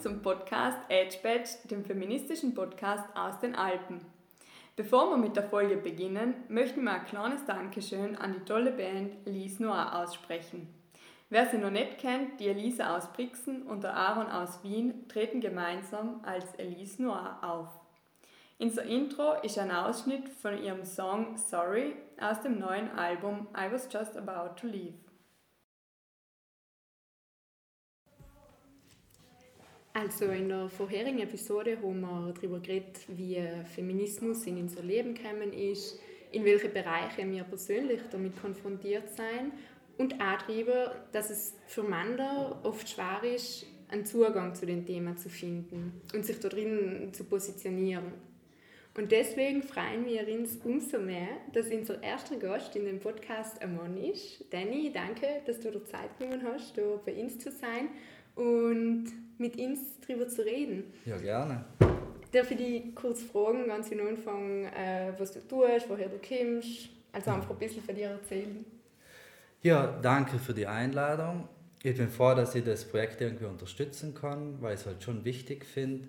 zum Podcast Edge Badge, dem feministischen Podcast aus den Alpen. Bevor wir mit der Folge beginnen, möchten wir ein kleines Dankeschön an die tolle Band Elise Noir aussprechen. Wer sie noch nicht kennt, die Elise aus Brixen und der Aaron aus Wien treten gemeinsam als Elise Noir auf. Unser Intro ist ein Ausschnitt von ihrem Song Sorry aus dem neuen Album I Was Just About to Leave. Also in der vorherigen Episode haben wir darüber geredet, wie Feminismus in unser Leben gekommen ist, in welche Bereiche wir persönlich damit konfrontiert sind und auch darüber, dass es für Männer oft schwer ist, einen Zugang zu dem Thema zu finden und sich darin zu positionieren. Und deswegen freuen wir uns umso mehr, dass unser erster Gast in dem Podcast ein Mann ist. Danny, danke, dass du dir Zeit genommen hast, hier bei uns zu sein und mit uns darüber zu reden. Ja, gerne. Darf ich dich kurz fragen, ganz am Anfang, äh, was du tust, woher du kommst? Also einfach ein bisschen von dir erzählen. Ja, danke für die Einladung. Ich bin froh, dass ich das Projekt irgendwie unterstützen kann, weil ich es halt schon wichtig finde.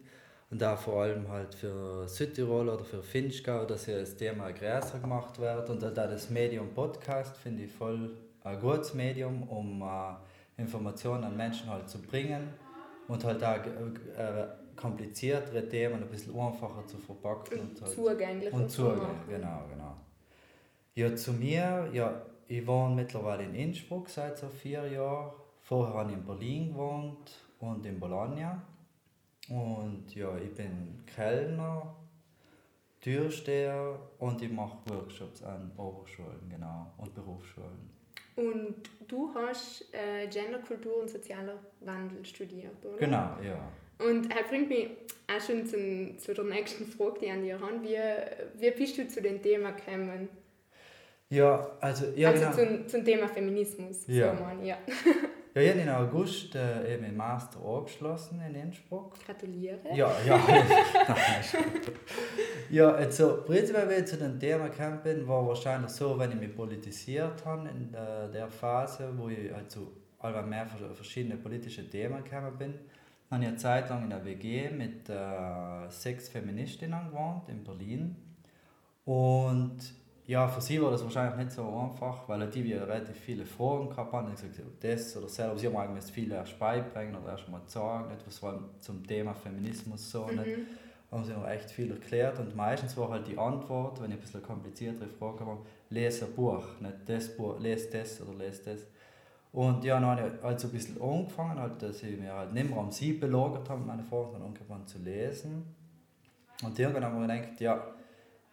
Und da vor allem halt für Südtirol oder für Finchgau, dass hier das Thema größer gemacht wird. Und da das Medium Podcast finde ich voll ein gutes Medium, um äh, Informationen an Menschen halt zu bringen und halt auch äh, kompliziertere Themen ein bisschen einfacher zu verpacken. Und, und halt zugänglich. Und zugänglich, genau, genau. Ja, zu mir, ja, ich wohne mittlerweile in Innsbruck seit so vier Jahren. Vorher habe ich in Berlin gewohnt und in Bologna. Und ja, ich bin Kellner, Türsteher und ich mache Workshops an Oberschulen genau, und Berufsschulen. Und du hast äh, Genderkultur und sozialer Wandel studiert, oder? Genau, ja. Und er bringt mich auch schon zum, zu der nächsten Frage, die ich an dir habe. Wie, wie bist du zu dem Thema gekommen? Ja, also... Ja, also genau. zum, zum Thema Feminismus, ja. so man, ja. ja, ich habe im August äh, eben den Master angeschlossen in Innsbruck. Gratuliere. Ja, ja. ja, also prinzipiell, zu dem Thema bin, war wahrscheinlich so, wenn ich mich politisiert habe in der, der Phase, wo ich also allweil mehr verschiedene politische Themen gekommen bin, habe ich eine Zeit lang in der WG mit äh, sechs Feministinnen gewohnt in Berlin. Und ja, für sie war das wahrscheinlich nicht so einfach, weil die wir relativ viele Fragen gehabt haben. Ich gesagt, das oder selber. Sie haben eigentlich viele erst beibringen oder erst mal sagen, etwas zum Thema Feminismus so. Mhm. Nicht? Haben sie noch echt viel erklärt und meistens war halt die Antwort, wenn ich ein bisschen kompliziertere Fragen habe, lese ein Buch, nicht das Buch, lese das oder lese das. Und ja, dann habe ich halt so ein bisschen angefangen, halt, dass ich mir halt nicht mehr am Sie belagert habe, meine Fragen, sondern angefangen zu lesen. Und irgendwann haben wir gedacht, ja,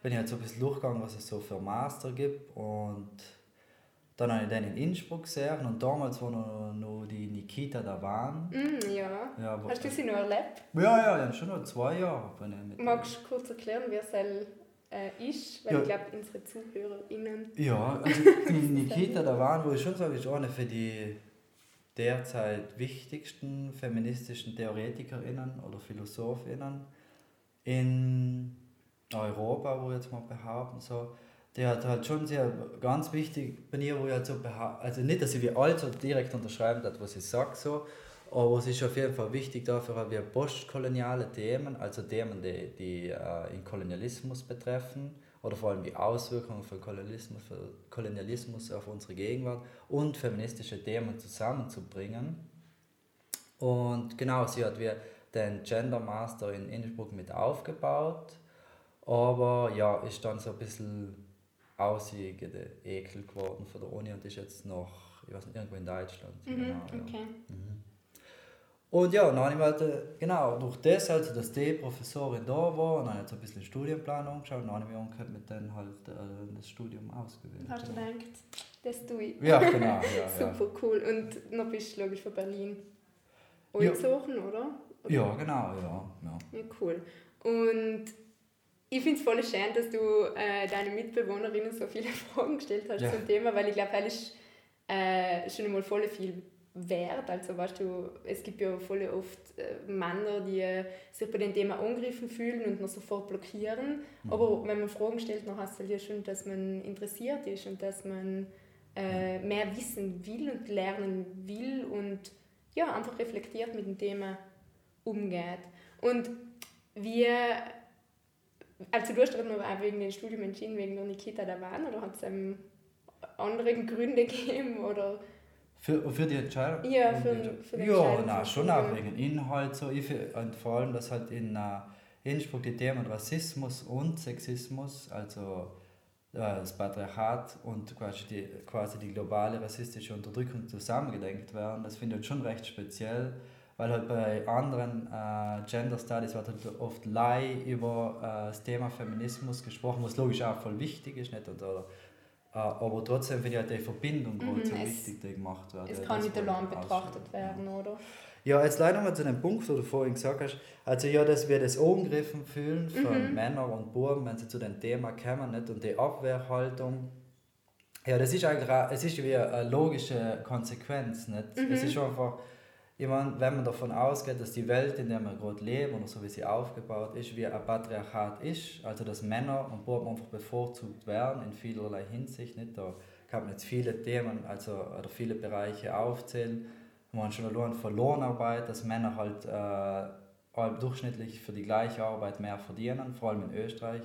bin ich halt so ein bisschen durchgegangen, was es so für Master gibt. Und dann habe ich den in Innsbruck gesehen und damals war noch, noch die Nikita da waren. Mm, ja. ja Hast du sie noch erlebt? Ja, ja, ja schon noch zwei Jahre. Magst du kurz erklären, wer es äh, ist? Weil ja. ich glaube, unsere ZuhörerInnen. Ja, also die Nikita da waren, wo ich schon sage, ist eine für die derzeit wichtigsten feministischen TheoretikerInnen oder PhilosophInnen in Europa, wo ich jetzt mal behaupten so, der hat halt schon sehr ganz wichtig bei mir, wo ich halt so also nicht, dass ich wie alt so direkt unterschreiben hat, was ich sage so, aber es ist auf jeden Fall wichtig dafür, weil wir postkoloniale Themen, also Themen, die, die äh, in Kolonialismus betreffen, oder vor allem die Auswirkungen von Kolonialismus, von Kolonialismus auf unsere Gegenwart und feministische Themen zusammenzubringen. Und genau, sie hat wir den Gender Master in Innsbruck mit aufgebaut aber ja, ist dann so ein bisschen aussiegende Ekel geworden von der Uni und ist jetzt noch, ich weiß nicht, irgendwo in Deutschland. Mhm, genau, okay. Ja. Mhm. Und ja, dann habe ich halt, äh, genau, durch das, also, dass die Professorin da war, und dann so ein bisschen den Studienplan angeschaut und dann habe ich mich mit denen halt äh, das Studium ausgewählt. Hast du ja. gedacht, das tue ich? Ja, genau. Ja, Super cool. Und noch bist du, glaube ich, von Berlin eingezogen, ja. oder? oder? Ja, genau, ja. Ja, ja cool. Und ich finde es voll schön, dass du äh, deinen Mitbewohnerinnen so viele Fragen gestellt hast ja. zum Thema, weil ich glaube, das ist äh, schon einmal voll viel wert. Also weißt du, es gibt ja voll oft äh, Männer, die äh, sich bei dem Thema angegriffen fühlen und noch sofort blockieren. Mhm. Aber wenn man Fragen stellt, dann heißt es ja schon, dass man interessiert ist und dass man äh, mehr wissen will und lernen will und ja, einfach reflektiert mit dem Thema umgeht. Und wie, also du noch auch wegen dem Studium entschieden, wegen der Nikita Davan, oder hat es andere Gründe gegeben, oder... Für, für die Entscheidung? Ja, für, für die Ja, na, schon auch wegen Inhalt. So. Ich, und vor allem, dass halt in uh, Innsbruck die Themen Rassismus und Sexismus, also uh, das Patriarchat und quasi die, quasi die globale rassistische Unterdrückung zusammengedenkt werden, das finde ich schon recht speziell, weil halt bei anderen uh, Gender Studies wird halt oft lei über das Thema Feminismus gesprochen, was logisch auch voll wichtig ist, nicht? Oder, Ah, aber trotzdem finde ich halt die Verbindung mhm, so wichtig, die gemacht wird. Es kann nicht allein betrachtet werden, oder? Ja, jetzt leider mal zu dem Punkt, wo du vorhin gesagt hast, also ja, dass wir das angegriffen fühlen von mhm. Männern und Buben, wenn sie zu dem Thema kommen nicht? und die Abwehrhaltung, ja, das ist eigentlich es ist wie eine logische Konsequenz. Nicht? Mhm. Es ist einfach, ich meine, wenn man davon ausgeht, dass die Welt, in der wir gerade leben oder so wie sie aufgebaut ist, wie ein Patriarchat ist, also dass Männer und Buben einfach bevorzugt werden in vielerlei Hinsicht, nicht? da kann man jetzt viele Themen also, oder viele Bereiche aufzählen. Man schon allein von Lohnarbeit, dass Männer halt äh, durchschnittlich für die gleiche Arbeit mehr verdienen, vor allem in Österreich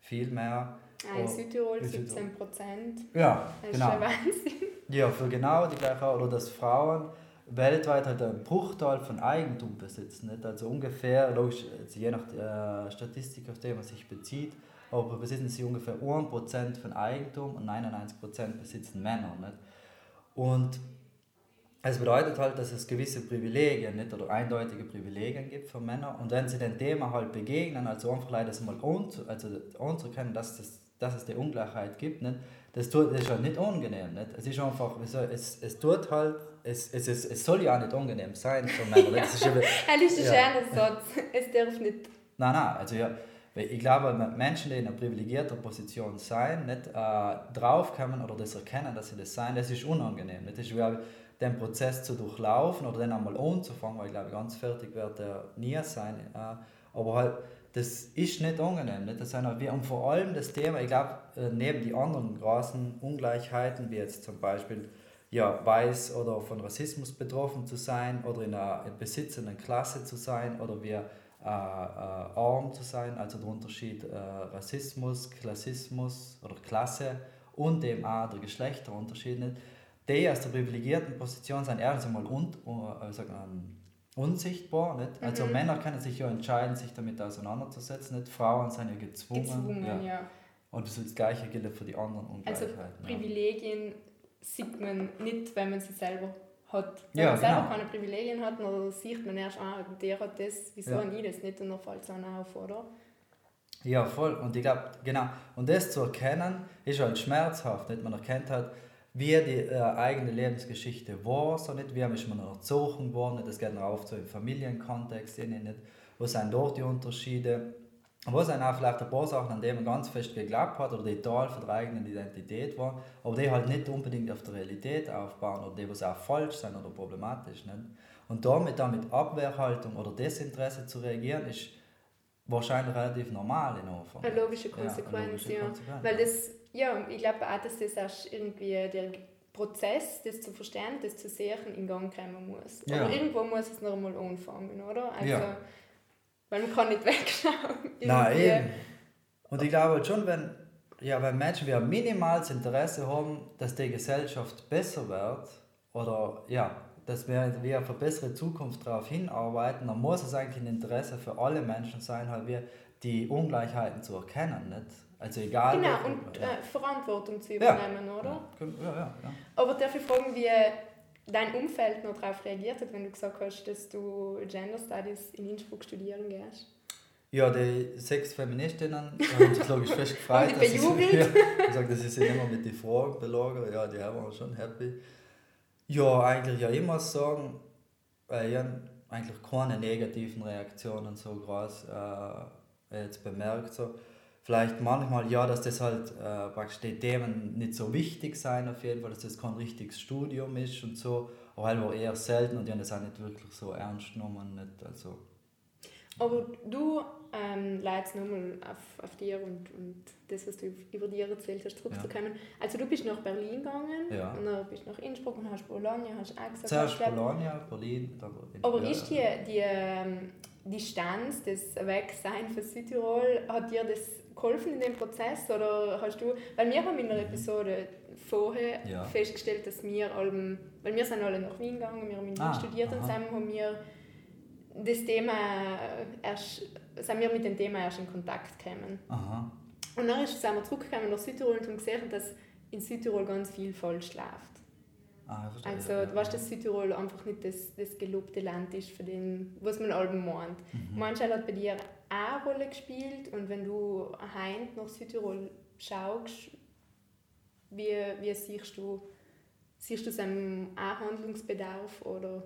viel mehr. Ah, in Südtirol 17 Prozent. Ja, das genau. Ja, für genau die gleiche Arbeit. Oder dass Frauen weltweit halt einen Bruchteil von Eigentum besitzen. Nicht? Also ungefähr, logisch, je nach äh, Statistik, auf die man sich bezieht, aber besitzen sie ungefähr 1% von Eigentum und 99% besitzen Männer. Nicht? Und es bedeutet halt, dass es gewisse Privilegien nicht, oder eindeutige Privilegien gibt für Männer. Und wenn sie dem Thema halt begegnen, also einfach leider mal also anzuerkennen, dass, das, dass es die Ungleichheit gibt, nicht, das, tut, das ist halt nicht angenehm. Nicht? Es ist einfach, es, es tut halt es, es, es, es soll ja auch nicht angenehm sein für Männer. ja. Das ist, eben, ist ein ja. schöner Satz. Es darf nicht. Nein, nein, also ja, ich glaube, Menschen, die in einer privilegierten Position sein, nicht äh, draufkommen oder das erkennen, dass sie das sein, das ist unangenehm. Nicht? Das ist wie den Prozess zu durchlaufen oder den einmal anzufangen, weil ich glaube, ganz fertig wird er nie sein. Äh, aber halt, das ist nicht angenehm. Nicht? Das sind halt, und vor allem das Thema, ich glaube, äh, neben die anderen großen Ungleichheiten, wie jetzt zum Beispiel ja, weiß oder von Rassismus betroffen zu sein oder in einer besitzenden Klasse zu sein oder wie äh, äh, arm zu sein, also der Unterschied äh, Rassismus, Klassismus oder Klasse und eben auch der Geschlechterunterschied nicht. Die aus der privilegierten Position sind erst einmal un, uh, sagen, unsichtbar. Nicht? Also mhm. Männer können sich ja entscheiden, sich damit auseinanderzusetzen. Nicht? Frauen sind ja gezwungen. gezwungen ja. ja. Und das Gleiche gilt für die anderen Ungleichheiten. Also Privilegien ja sieht man nicht, wenn man sie selber hat. Wenn ja, man selber genau. keine Privilegien hat, dann sieht man erst, ah, der hat das, wieso ja. ich das nicht und dann fällt es dann auf, oder? Ja, voll. Und ich glaube, genau, und das zu erkennen, ist halt schmerzhaft. Nicht? Man erkennt halt, wie die äh, eigene Lebensgeschichte war, so nicht, wie ist man erzogen worden, das geht noch auf so im Familienkontext, nicht? wo sind dort die Unterschiede wo sind auch vielleicht ein paar Sachen, an denen man ganz fest geglaubt hat oder die Teil von der eigenen Identität war, aber die halt nicht unbedingt auf der Realität aufbauen oder die, was auch falsch sind oder problematisch. Nicht? Und damit dann mit Abwehrhaltung oder Desinteresse zu reagieren, ist wahrscheinlich relativ normal in Anfang. Eine logische Konsequenz, ja. Eine logische ja. Konsequenz. Weil das, ja, ich glaube auch, dass das erst irgendwie der Prozess, das zu verstehen, das zu sehen, in Gang kommen muss. Ja. Aber irgendwo muss es noch einmal anfangen, oder? Also, ja weil man kann nicht wegschauen. Nein, eben. Und ich glaube schon, wenn, ja, wenn Menschen wir minimales Interesse haben, dass die Gesellschaft besser wird oder ja, dass wir, wir auf eine bessere Zukunft darauf hinarbeiten, dann muss es eigentlich ein Interesse für alle Menschen sein, halt wir die Ungleichheiten zu erkennen. Nicht? Also egal. Genau, und äh, Verantwortung zu übernehmen, ja. oder? Ja, ja, ja. Aber darf ich fragen, wie dein Umfeld noch darauf reagiert hat, wenn du gesagt hast, dass du Gender Studies in Innsbruck studieren gehst? Ja, die sechs Feministinnen haben sich logisch fest gefreut. Und die bejubelt? Ja, gesagt, dass sie immer mit den Fragen belagern. Ja, die waren schon happy. Ja, eigentlich ja immer sagen, weil ich eigentlich keine negativen Reaktionen so groß äh, jetzt bemerkt. So vielleicht manchmal ja, dass das halt äh, praktisch die Themen nicht so wichtig sein auf jeden Fall, dass das kein richtiges Studium ist und so, aber halt war eher selten und die haben das auch nicht wirklich so ernst genommen. Nicht, also. Aber du ähm, leitest nochmal auf, auf dir und, und das, was du über dir erzählt hast, zurückzukommen. Ja. Also du bist nach Berlin gegangen ja. und dann bist nach Innsbruck und hast Bologna, hast auch gesagt... Zuerst Bologna, Berlin, dann Berlin. Aber ist die, die ähm, Distanz, das Wegsein von Südtirol, hat dir das geholfen in dem Prozess oder hast du... Weil wir haben in einer mhm. Episode vorher ja. festgestellt, dass wir allem, weil wir sind alle nach Wien gegangen, wir haben in Wien ah, studiert aha. und zusammen haben wir das Thema erst, sind wir mit dem Thema erst in Kontakt gekommen. Aha. Und dann sind wir zurückgekommen nach Südtirol und haben gesehen, dass in Südtirol ganz viel falsch läuft. Ah, also, du weißt, dass Südtirol einfach nicht das, das gelobte Land ist, für den, was man allem meint. Mhm. Manchmal hat bei dir auch eine Rolle gespielt und wenn du heim nach Südtirol schaust, wie, wie siehst du, siehst du seinen Handlungsbedarf oder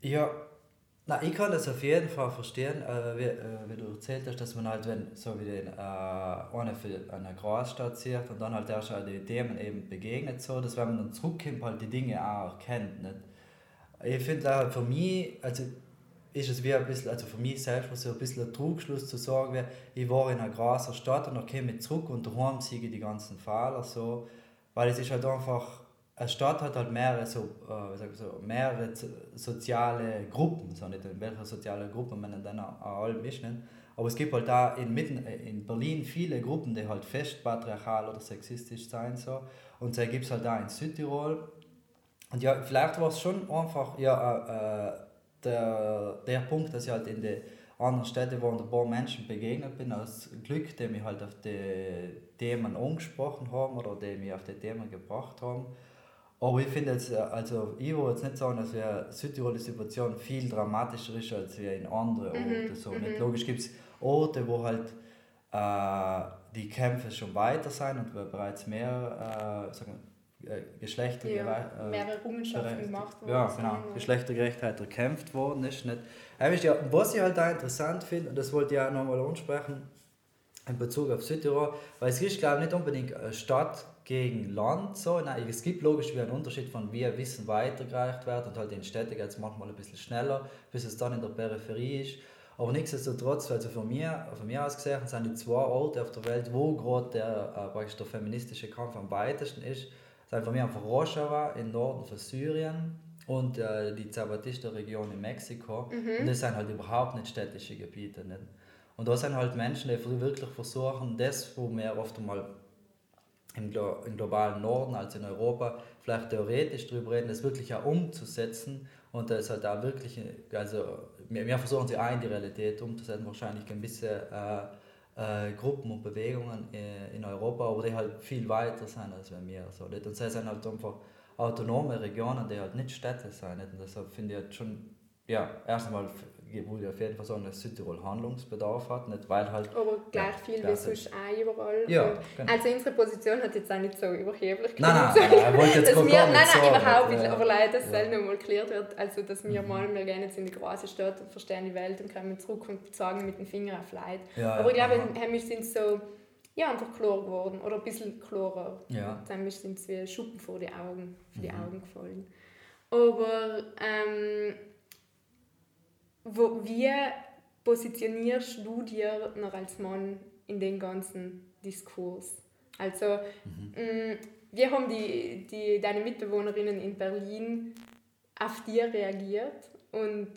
ja, na, ich kann das auf jeden Fall verstehen, äh, wie, äh, wie du erzählt hast, dass man halt, wenn so wie den, äh, eine für eine Großstadt sieht und dann halt erst die Themen eben begegnet, so, dass wenn man dann zurückkommt, halt die Dinge auch erkennt. Nicht? Ich finde auch für mich, also ist es wie ein bisschen, also für mich selbst so ein bisschen ein Trugschluss zu sagen, wie, ich war in einer großen Stadt und dann komme ich zurück und daheim sehe ich die ganzen Fehler so, weil es ist halt einfach eine Stadt hat halt mehrere, so, äh, so, mehrere soziale Gruppen, so nicht in welcher soziale Gruppe man dann auch alle ist. Nicht? Aber es gibt halt da in, mitten, äh, in Berlin viele Gruppen, die halt fest patriarchal oder sexistisch sein. So. Und sie gibt es halt da in Südtirol. Und ja, vielleicht war es schon einfach ja, äh, der, der Punkt, dass ich halt in den anderen Städten, wo ein paar Menschen begegnet bin, als Glück, die mich halt auf die Themen angesprochen haben oder die mich auf die Themen gebracht haben. Aber ich finde jetzt, äh, also ich würde jetzt nicht sagen, dass wir Südtirol die Situation viel dramatischer ist als wir in anderen mhm, Orten. So. Mhm. Nicht? Logisch gibt es Orte, wo halt äh, die Kämpfe schon weiter sind und wir bereits mehr äh, sagen äh, Geschlechter ja, äh, mehr Errungenschaften gemacht worden Ja, genau. Sind, Geschlechtergerechtheit erkämpft worden ist. Nicht? Ja, was ich halt da interessant finde, und das wollte ich auch nochmal ansprechen, in Bezug auf Südtirol, weil es ist, glaube ich, nicht unbedingt eine Stadt, gegen Land. So. Nein, es gibt logisch wie einen Unterschied von wie Wissen weitergereicht wird und halt in Städten geht es manchmal ein bisschen schneller, bis es dann in der Peripherie ist. Aber nichtsdestotrotz, also von mir, von mir aus gesehen, sind die zwei Orte auf der Welt, wo gerade der, äh, der feministische Kampf am weitesten ist, sind von mir einfach Rojava im Norden von Syrien und äh, die Zapatista-Region in Mexiko. Mhm. Und das sind halt überhaupt nicht städtische Gebiete. Nicht? Und da sind halt Menschen, die wirklich versuchen, das, wo wir oft einmal im, im globalen Norden als in Europa vielleicht theoretisch darüber reden, das wirklich auch umzusetzen und das halt da wirklich, also wir, versuchen sie auch in die Realität umzusetzen, wahrscheinlich gewisse äh, äh, Gruppen und Bewegungen in, in Europa, aber die halt viel weiter sind als wir. So, und das sind halt einfach autonome Regionen, die halt nicht Städte sind. Und deshalb finde ich halt schon, ja, erstmal wo ich auf jeden Fall sagen, dass Südtirol Handlungsbedarf hat, nicht weil halt... Aber gleich ja, viel wie sonst auch überall. Ja, genau. Also unsere Position hat jetzt auch nicht so überheblich Nein, nein, nein, ich wollte jetzt wir, Nein, nein, sagen, überhaupt nicht, aber leider, dass ja. das mal geklärt wird, also dass wir mhm. mal, wir gehen jetzt in die große Stadt und verstehen die Welt und kommen zurück und sagen mit dem Finger auf Leid. Ja, aber ich glaube, wir sind so ja, einfach klar geworden oder ein bisschen klarer. Ja. Dann sind es wie Schuppen vor die Augen, vor die mhm. Augen gefallen. Aber ähm, wo, wie positionierst du dir noch als Mann in den ganzen Diskurs? Also, mhm. mh, mm, wie haben die, die, deine Mitbewohnerinnen in Berlin auf dir reagiert? Und,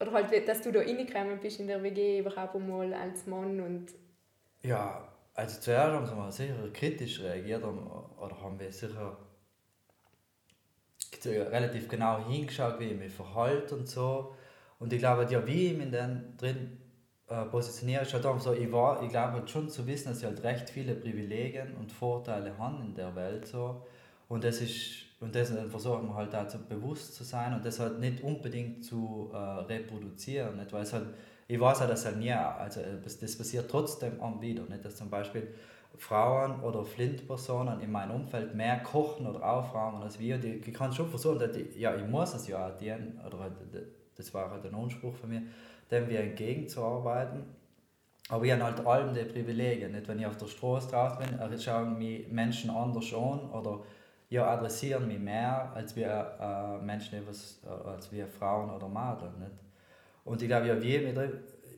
oder halt, dass du da reingekommen bist in der WG überhaupt einmal als Mann und... Ja, also zuerst haben sie mal sicher kritisch reagiert oder haben wir sicher relativ genau hingeschaut, wie ich mich verhalte und so. Und ich glaube, ja, wie ich mich dann drin äh, positioniere, ist halt auch so, ich, war, ich glaube halt schon zu wissen, dass ich halt recht viele Privilegien und Vorteile habe in der Welt. So. Und das ist und das versuchen wir halt dazu bewusst zu sein und das halt nicht unbedingt zu äh, reproduzieren. Nicht? Weil es halt, ich weiß halt, dass halt nie, also äh, das passiert trotzdem am wieder. Nicht? Dass zum Beispiel Frauen oder Flint-Personen in meinem Umfeld mehr kochen oder aufräumen als wir. Die, die kann schon versuchen, dass die, ja, ich muss es ja dienen, oder halt, das war halt ein Anspruch von mir, dem wir entgegenzuarbeiten. Aber ich habe halt allem die Privilegien. Nicht? Wenn ich auf der Straße drauf bin, äh, schauen mich Menschen anders an oder ja, adressieren mich mehr als wir äh, Menschen, äh, als wir Frauen oder Mädchen. Nicht? Und ich glaube, ja, wie mit,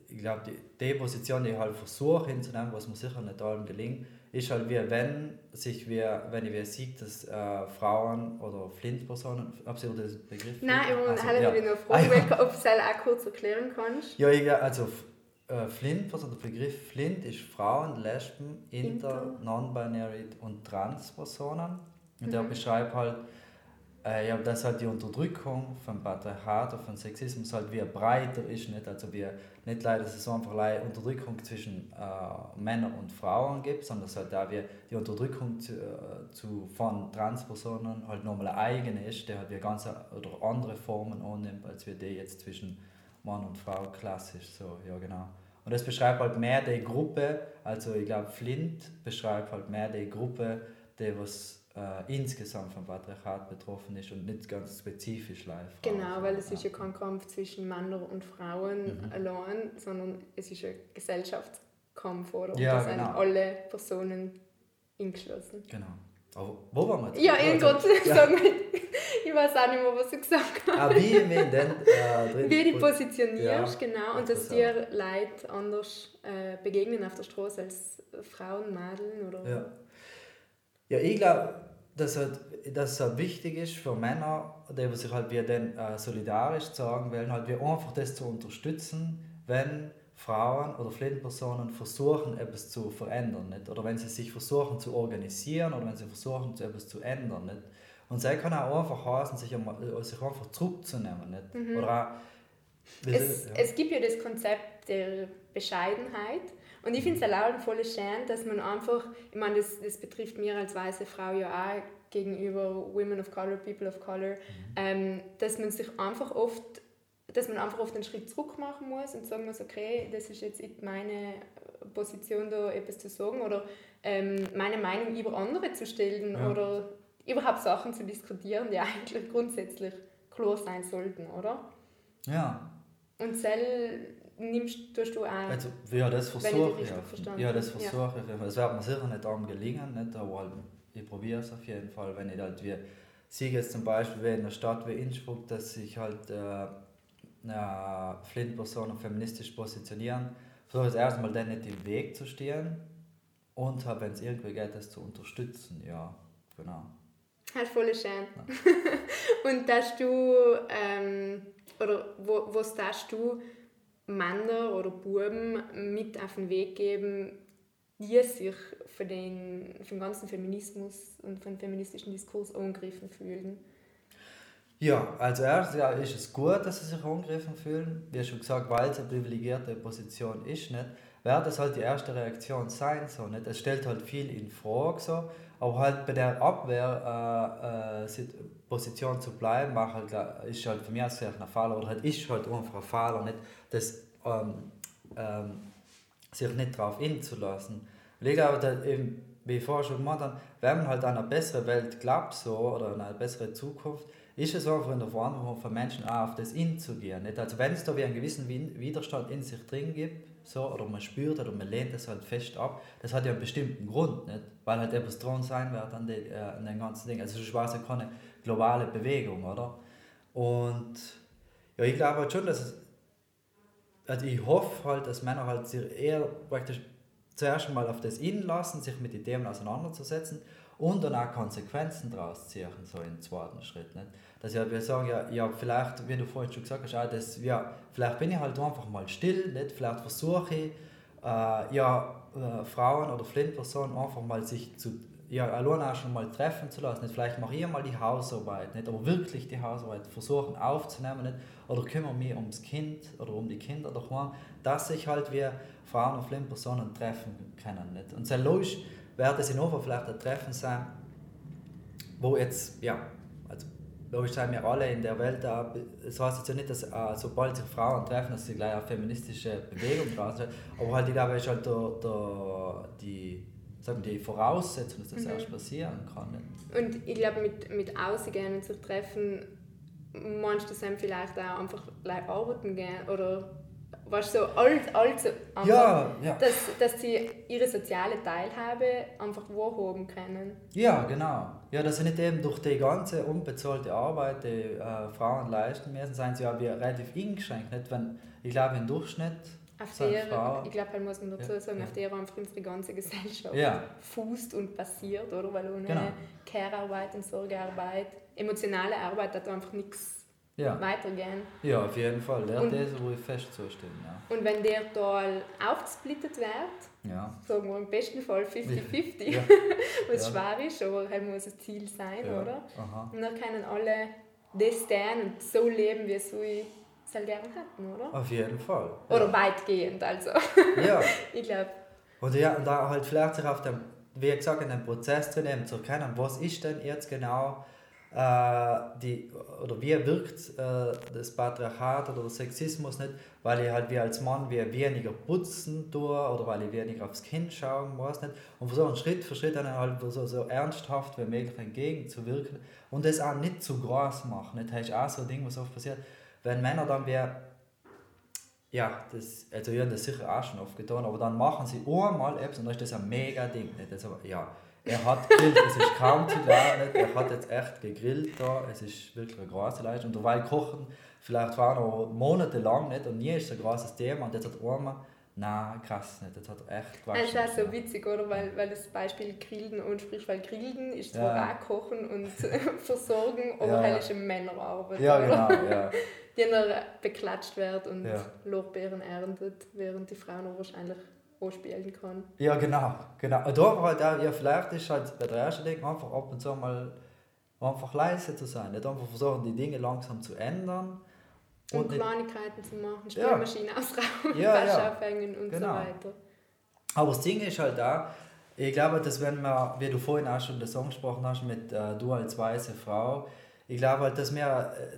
ich glaube, die, die Position, die ich halt versuche hinzunehmen, was mir sicher nicht allem gelingt, ist halt wie wenn sich wir, wenn ich sieht, dass äh, Frauen oder Flint-Personen, habt Sie den Begriff? Nein, ich also, ja. noch fragen, ah, ja. ob du es auch kurz erklären kannst. Ja, ich, also äh, Flint, also der Begriff Flint ist Frauen, Lesben, Inter, Non-Binary und Trans-Personen. Und mhm. der beschreibt halt, ja, dass halt die Unterdrückung von Patriarchat oder von Sexismus halt wie breiter ist, nicht? Also wie nicht leider, dass es so einfach Unterdrückung zwischen äh, Männern und Frauen gibt, sondern dass halt auch wie die Unterdrückung zu, äh, zu, von Transpersonen halt nochmal eine eigene ist, der halt wie ganz oder andere Formen annimmt, als wir die jetzt zwischen Mann und Frau klassisch so, ja genau. Und das beschreibt halt mehr die Gruppe, also ich glaube Flint beschreibt halt mehr die Gruppe, die was äh, insgesamt vom Patriarchat betroffen ist und nicht ganz spezifisch live. Genau, weil es ist ja kein Kampf zwischen Männern und Frauen mhm. allein, sondern es ist ein Gesellschaftskampf, oder? Und ja, da genau. sind alle Personen eingeschlossen. Genau. Aber wo waren wir jetzt? Ja, irgendwas ja. sagen. Ich weiß auch nicht mehr, was du gesagt hast. Ah, wie wir denn, äh, Wie du dich positionierst, ja, genau. Und dass dir Leute anders äh, begegnen auf der Straße als Frauen, Mädchen oder... Ja. Ja, ich glaube, dass, halt, dass es halt wichtig ist für Männer, die sich halt wie dann äh, solidarisch sagen wollen, halt wie einfach das zu unterstützen, wenn Frauen oder Flint-Personen versuchen, etwas zu verändern. Nicht? Oder wenn sie sich versuchen zu organisieren oder wenn sie versuchen, etwas zu ändern. Nicht? Und sie kann auch einfach heißen, sich, äh, sich einfach zurückzunehmen. Nicht? Mhm. Oder auch, es, ja. es gibt ja das Konzept der Bescheidenheit und ich finde es allein voll schön, dass man einfach, ich meine, das, das betrifft mir als weiße Frau ja auch gegenüber Women of Color, People of Color, mhm. ähm, dass man sich einfach oft, dass man einfach oft einen Schritt zurück machen muss und sagen muss, okay, das ist jetzt meine Position, da etwas zu sagen oder ähm, meine Meinung über andere zu stellen ja. oder überhaupt Sachen zu diskutieren, die eigentlich grundsätzlich klar sein sollten, oder? Ja. Und sel nimmst, tust du auch. Also, ja, das versuche ich. Ja. ja, das versuche ich. Ja. Es wird mir sicher nicht darum gelingen, nicht, aber halt, ich probiere es auf jeden Fall. Wenn ich halt wie, sehe jetzt zum Beispiel in einer Stadt wie Innsbruck, dass sich halt äh, Flint-Personen feministisch positionieren, versuche ich erstmal dann nicht im Weg zu stehen und halt, wenn es irgendwie geht, das zu unterstützen. Ja, genau. Das ist voll schön. Ja. und dass du, ähm, oder wo, was darfst du Männer oder Buben mit auf den Weg geben, die sich für den, für den ganzen Feminismus und für den feministischen Diskurs angegriffen fühlen? Ja, also erstens ja, ist es gut, dass sie sich angegriffen fühlen. Wie schon gesagt, weil es eine privilegierte Position ist, nicht, wird das halt die erste Reaktion sein. So, nicht? Es stellt halt viel in Frage, so, aber halt bei der Abwehr äh, äh, zu bleiben, halt, ist halt für mich sehr ein Fall oder halt ist halt einfach ein Fall, nicht, das ähm, ähm, sich nicht darauf einzulassen. Weil ich glaube, dass eben, wie ich vorher schon gemacht habe, wenn man halt an eine bessere Welt glaubt so, oder an eine bessere Zukunft, ist es einfach in der Verantwortung von Menschen auch auf das inzugehen. Nicht? Also wenn es da wie einen gewissen Widerstand in sich drin gibt, so, oder man spürt oder man lehnt es halt fest ab, das hat ja einen bestimmten Grund, nicht? weil halt etwas dran sein wird an, die, äh, an den ganzen Ding. Also es ja keine globale Bewegung, oder? Und ja, ich glaube halt schon, dass es also ich hoffe halt, dass Männer halt sich eher praktisch zuerst mal auf das lassen, sich mit den Themen auseinanderzusetzen und dann auch Konsequenzen daraus ziehen, so im zweiten Schritt. Nicht? Dass ja, wir sagen, ja, ja, vielleicht, wie du vorhin schon gesagt hast, auch das, ja, vielleicht bin ich halt einfach mal still, nicht? vielleicht versuche ich, äh, ja, äh, Frauen oder Flint-Personen einfach mal sich zu ja, allein auch schon mal treffen zu lassen. Nicht? Vielleicht mache ich mal die Hausarbeit, nicht? aber wirklich die Hausarbeit versuchen aufzunehmen. Nicht? Oder kümmere mich ums Kind oder um die Kinder daheim, dass sich halt wir Frauen und Flint-Personen treffen können. Nicht? Und sehr logisch wird es in Over vielleicht ein Treffen sein, wo jetzt, ja, also logisch sind wir alle in der Welt, es heißt jetzt ja nicht, dass äh, sobald sich Frauen treffen, dass sie gleich eine feministische Bewegung draus aber halt, ich glaube, ist halt der, der, die sagen die Voraussetzung, dass das mhm. erst passieren kann. Und ich glaube, mit, mit Ausgehen und sich treffen, du, dass vielleicht auch einfach arbeiten gehen oder weißt, so alt, alt, so einfach, Ja, ja. Dass, dass sie ihre soziale Teilhabe einfach wahrhaben können. Ja, genau. Ja, dass sie nicht eben durch die ganze unbezahlte Arbeit, die äh, Frauen leisten müssen, sind sie ja wie relativ eingeschränkt. Nicht? Wenn, ich glaube, im Durchschnitt Auf der, Frauen... ich glaube, halt muss man dazu sagen, ja. auf der einfach unsere ganze Gesellschaft Ja. fußt und passiert, oder? Weil ohne Genau. Care-Arbeit und Sorgearbeit, emotionale Arbeit hat einfach nichts Ja. weitergehen. ja, auf jeden Fall. Der Und- das, wo ich fest zustimmen. Ja. Und wenn der Tal aufgesplittet wird, Ja. sagen wir im besten Fall 50-50, Ja. was schwer ist, aber halt muss ein Ziel sein, oder? Aha. Und dann können alle das tun und so leben, wie sie es halt gerne hätten, oder? Auf jeden Fall. Oder weitgehend, also. Ja. Ich glaube, Und ja, und da halt vielleicht sich auf dem, wie gesagt, in dem Prozess zu nehmen, zu erkennen, was ist denn jetzt genau die, oder wie wirkt äh, das Patriarchat oder der Sexismus nicht, weil ich halt wie als Mann wie weniger putzen tue oder weil ich weniger aufs Kind schauen muss nicht und versuchen Schritt für Schritt dann halt so, so ernsthaft wie möglich entgegenzuwirken und das auch nicht zu groß machen. Nicht? Das ist auch so ein Ding, was oft passiert, wenn Männer dann wie ja, das, also ich habe das sicher auch schon oft getan, aber dann machen sie einmal etwas und dann ist das ein mega Ding. Nicht? Also, ja, er hat gegrillt, es ist kaum zu nicht? er hat jetzt echt gegrillt da, es ist wirklich eine große Leistung. Und dabei kochen vielleicht war noch monatelang nicht und nie ist ein großes Thema und jetzt hat einmal, nein, krass nicht, jetzt hat echt es ist auch so witzig, oder? Weil, weil das Beispiel Grillen anspricht, weil Grillen ist zwar Ja. auch Kochen und Versorgen, aber Ja, halt ja. ist eine Männerarbeit, Ja, oder? genau, ja. Die dann beklatscht wird und Ja. Lorbeeren erntet, während die Frau noch wahrscheinlich anspielen kann. Ja, genau, genau. Und da aber halt auch, ja, vielleicht ist halt bei der ersten Ding einfach ab und zu mal einfach leise zu sein, nicht einfach versuchen, die Dinge langsam zu ändern. Und, Und nicht, Kleinigkeiten zu machen, Ja. Spülmaschine ausrauben, Ja, Wäsche ja. aufhängen und Genau. so weiter. aber das Ding ist halt da, ich glaube, dass wenn wir, wie du vorhin auch schon den Song gesprochen hast, mit äh, du als weiße Frau, ich glaube halt, dass wir, äh,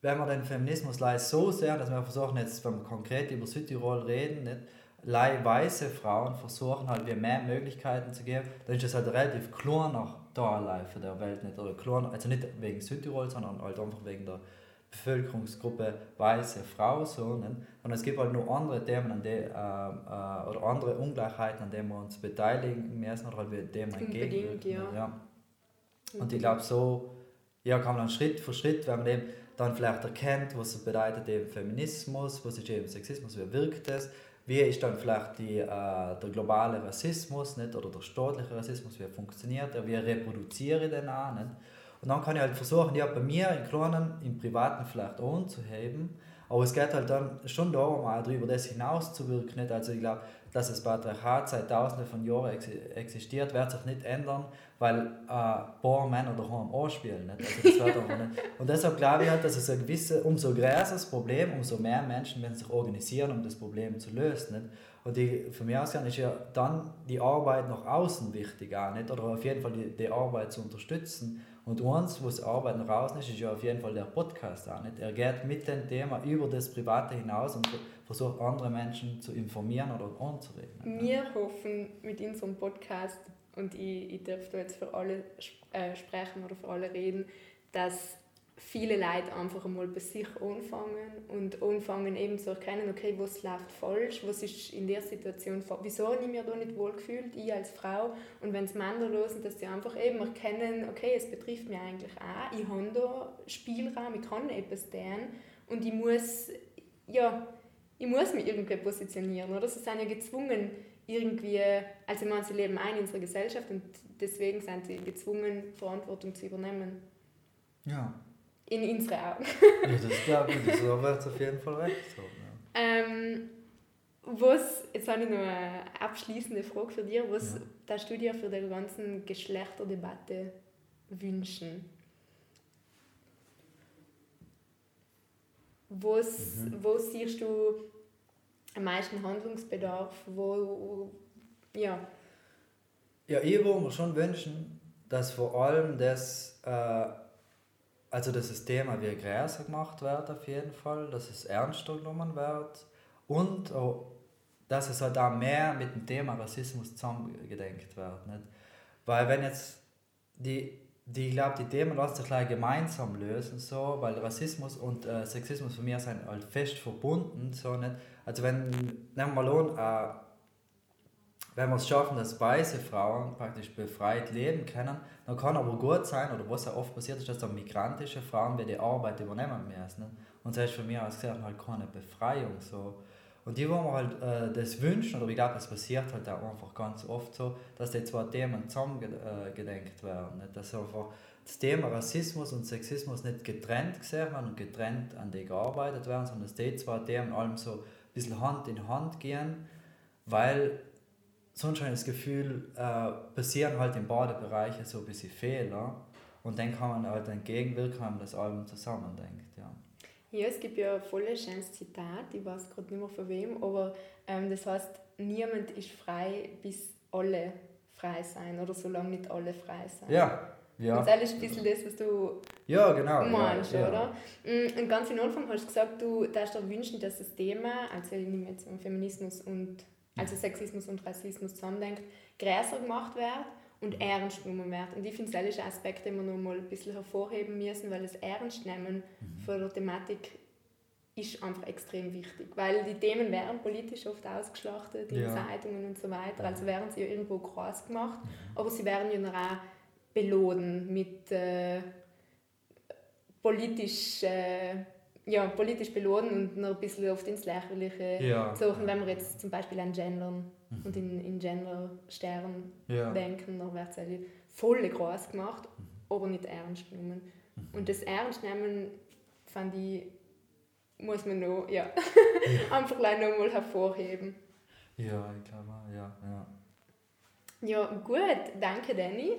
wenn wir den Feminismus leid so sehr, dass wir versuchen jetzt, wir konkret über Südtirol reden, nicht, weiße Frauen versuchen halt wir mehr Möglichkeiten zu geben, dann ist das halt relativ kleiner Teil für der Welt nicht, oder kleiner, also nicht wegen Südtirol, sondern halt einfach wegen der Bevölkerungsgruppe weiße Frau so, nicht? und es gibt halt noch andere Themen, an die, äh, äh, oder andere Ungleichheiten, an denen wir uns beteiligen müssen oder halt mit denen wir entgegenwirken, ja. ja. Und ich glaube, so ja, kann man dann Schritt für Schritt, wenn man eben dann vielleicht erkennt, was es bedeutet eben Feminismus, was ist eben Sexismus, wie wirkt das, wie ist dann vielleicht die, äh, der globale Rassismus nicht, oder der staatliche Rassismus, wie funktioniert er, wie reproduziere ich den auch. Nicht? Und dann kann ich halt versuchen, ja, bei mir im Kleinen, im Privaten vielleicht anzuheben, aber es geht halt dann schon darum, auch darüber das hinaus zu wirken. Nicht? Also ich glaube, dass das Patriarchat seit tausenden von Jahren ex existiert, wird sich nicht ändern, weil äh, ein paar Männer daheim anspielen. Nicht? Also das wird einfach nicht. Und deshalb glaube ich halt, dass es ein gewisse, umso größer das Problem, umso mehr Menschen werden sich organisieren, um das Problem zu lösen. Nicht? Und die, von mir aus ist ja dann die Arbeit nach außen wichtig, auch, nicht? oder auf jeden Fall die, die Arbeit zu unterstützen. Und uns, wo es Arbeit nach außen ist, ist ja auf jeden Fall der Podcast auch nicht. Er geht mit dem Thema über das Private hinaus und versucht andere Menschen zu informieren oder anzureden. Wir hoffen mit unserem Podcast, und ich, ich darf da jetzt für alle äh, sprechen oder für alle reden, dass viele Leute einfach einmal bei sich anfangen und anfangen eben zu erkennen, okay, was läuft falsch, was ist in der Situation, fa- wieso habe ich mich da nicht wohl gefühlt, ich als Frau. Und wenn es Männer losen, dass sie einfach eben erkennen, okay, es betrifft mich eigentlich auch, ich habe da Spielraum, ich kann etwas tun und ich muss, ja, ich muss mich irgendwie positionieren, oder? Sie sind ja gezwungen, irgendwie, also ich meine, sie leben ein in unserer Gesellschaft und deswegen sind sie gezwungen, Verantwortung zu übernehmen. Ja, In unsere Augen. ja das glaube ich, das wird auf jeden Fall recht so. Ja. Ähm, was, jetzt habe ich noch eine abschließende Frage für dich. Was Ja. darfst du dir für die ganzen Geschlechterdebatte wünschen? Was, Mhm. wo siehst du am meisten Handlungsbedarf? Wo, ja, Ja, ich würde mir schon wünschen, dass vor allem das, äh, also dass das Thema wie größer gemacht wird auf jeden Fall, dass es ernster genommen wird und auch, dass es halt auch mehr mit dem Thema Rassismus zusammengedenkt wird. Nicht? Weil wenn jetzt die, die, ich glaube, die Themen lassen sich gleich gemeinsam lösen, so, weil Rassismus und äh, Sexismus für mich sind halt fest verbunden. So, nicht? Also wenn, nehmen wir mal an, äh, wenn wir es schaffen, dass weiße Frauen praktisch befreit leben können, dann kann aber gut sein, oder was ja oft passiert ist, dass dann migrantische Frauen bei der Arbeit übernehmen müssen. Ne? Und das ist für mich aus gesehen halt keine Befreiung. So. Und die, wo man halt äh, das wünschen, oder ich glaube, das passiert halt auch einfach ganz oft so, dass die zwei Themen zusammengedenkt werden. Nicht? Dass einfach das Thema Rassismus und Sexismus nicht getrennt gesehen werden und getrennt an die gearbeitet werden, sondern dass die zwei Themen allem so ein bisschen Hand in Hand gehen, weil habe ich das Gefühl, äh, passieren halt in beiden Bereichen so ein bisschen Fehler und dann kann man halt entgegenwirken, wenn man das Album zusammendenkt. Ja. ja, es gibt ja ein voll schönes Zitat, ich weiß gerade nicht mehr von wem, aber ähm, das heißt, niemand ist frei, bis alle frei sein oder solange nicht alle frei sein. Ja, ja. Und das ist ein bisschen das, was du ja, genau, meinst, ja, oder? Mm, Und ganz am Anfang hast du gesagt, du darfst dir wünschen, dass das Thema, also ich nehme jetzt Feminismus und also Sexismus und Rassismus zusammendenkt, größer gemacht wird und ernst genommen wird. Und ich finde, das ist ein Aspekt, den wir noch mal ein bisschen hervorheben müssen, weil das Ernstnehmen mhm. von der Thematik ist einfach extrem wichtig. Weil die Themen werden politisch oft ausgeschlachtet in ja. Zeitungen und so weiter, also werden sie ja irgendwo groß gemacht, mhm. aber sie werden ja noch auch belohnt mit äh, politisch... Äh, ja, politisch belohnen und noch ein bisschen oft ins Lächerliche ja. suchen. Wenn wir jetzt zum Beispiel an Gendern mhm. und in, in Gender-Sternen ja. denken, dann wird es voll groß gemacht, mhm. aber nicht ernst genommen. Mhm. Und das Ernstnehmen fand ich, muss man noch, ja, einfach gleich noch mal hervorheben. Ja, ich glaube, ja, ja. Ja, gut, danke Danny.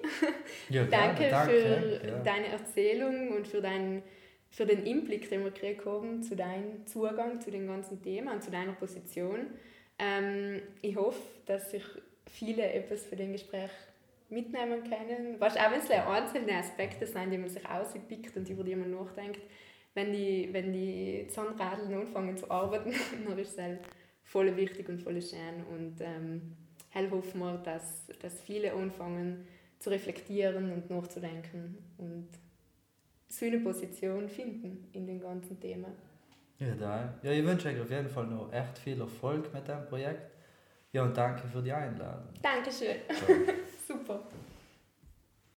Ja, danke, danke für ja. deine Erzählung und für deinen für den Inblick, den wir gekriegt haben, zu deinem Zugang zu den ganzen Themen und zu deiner Position. Ähm, ich hoffe, dass sich viele etwas für den Gespräch mitnehmen können. Weißt, auch wenn es einzelne Aspekte sind, die man sich auspickt und über die man nachdenkt, wenn die, wenn die Zahnradeln anfangen zu arbeiten, dann ist es halt voll wichtig und voll schön. Und ähm, halt hoffen dass, dass viele anfangen zu reflektieren und nachzudenken und so eine Position finden in den ganzen Themen. Ja, da. ja, ich wünsche euch auf jeden Fall noch echt viel Erfolg mit dem Projekt. Ja, und danke für die Einladung. Dankeschön. Super.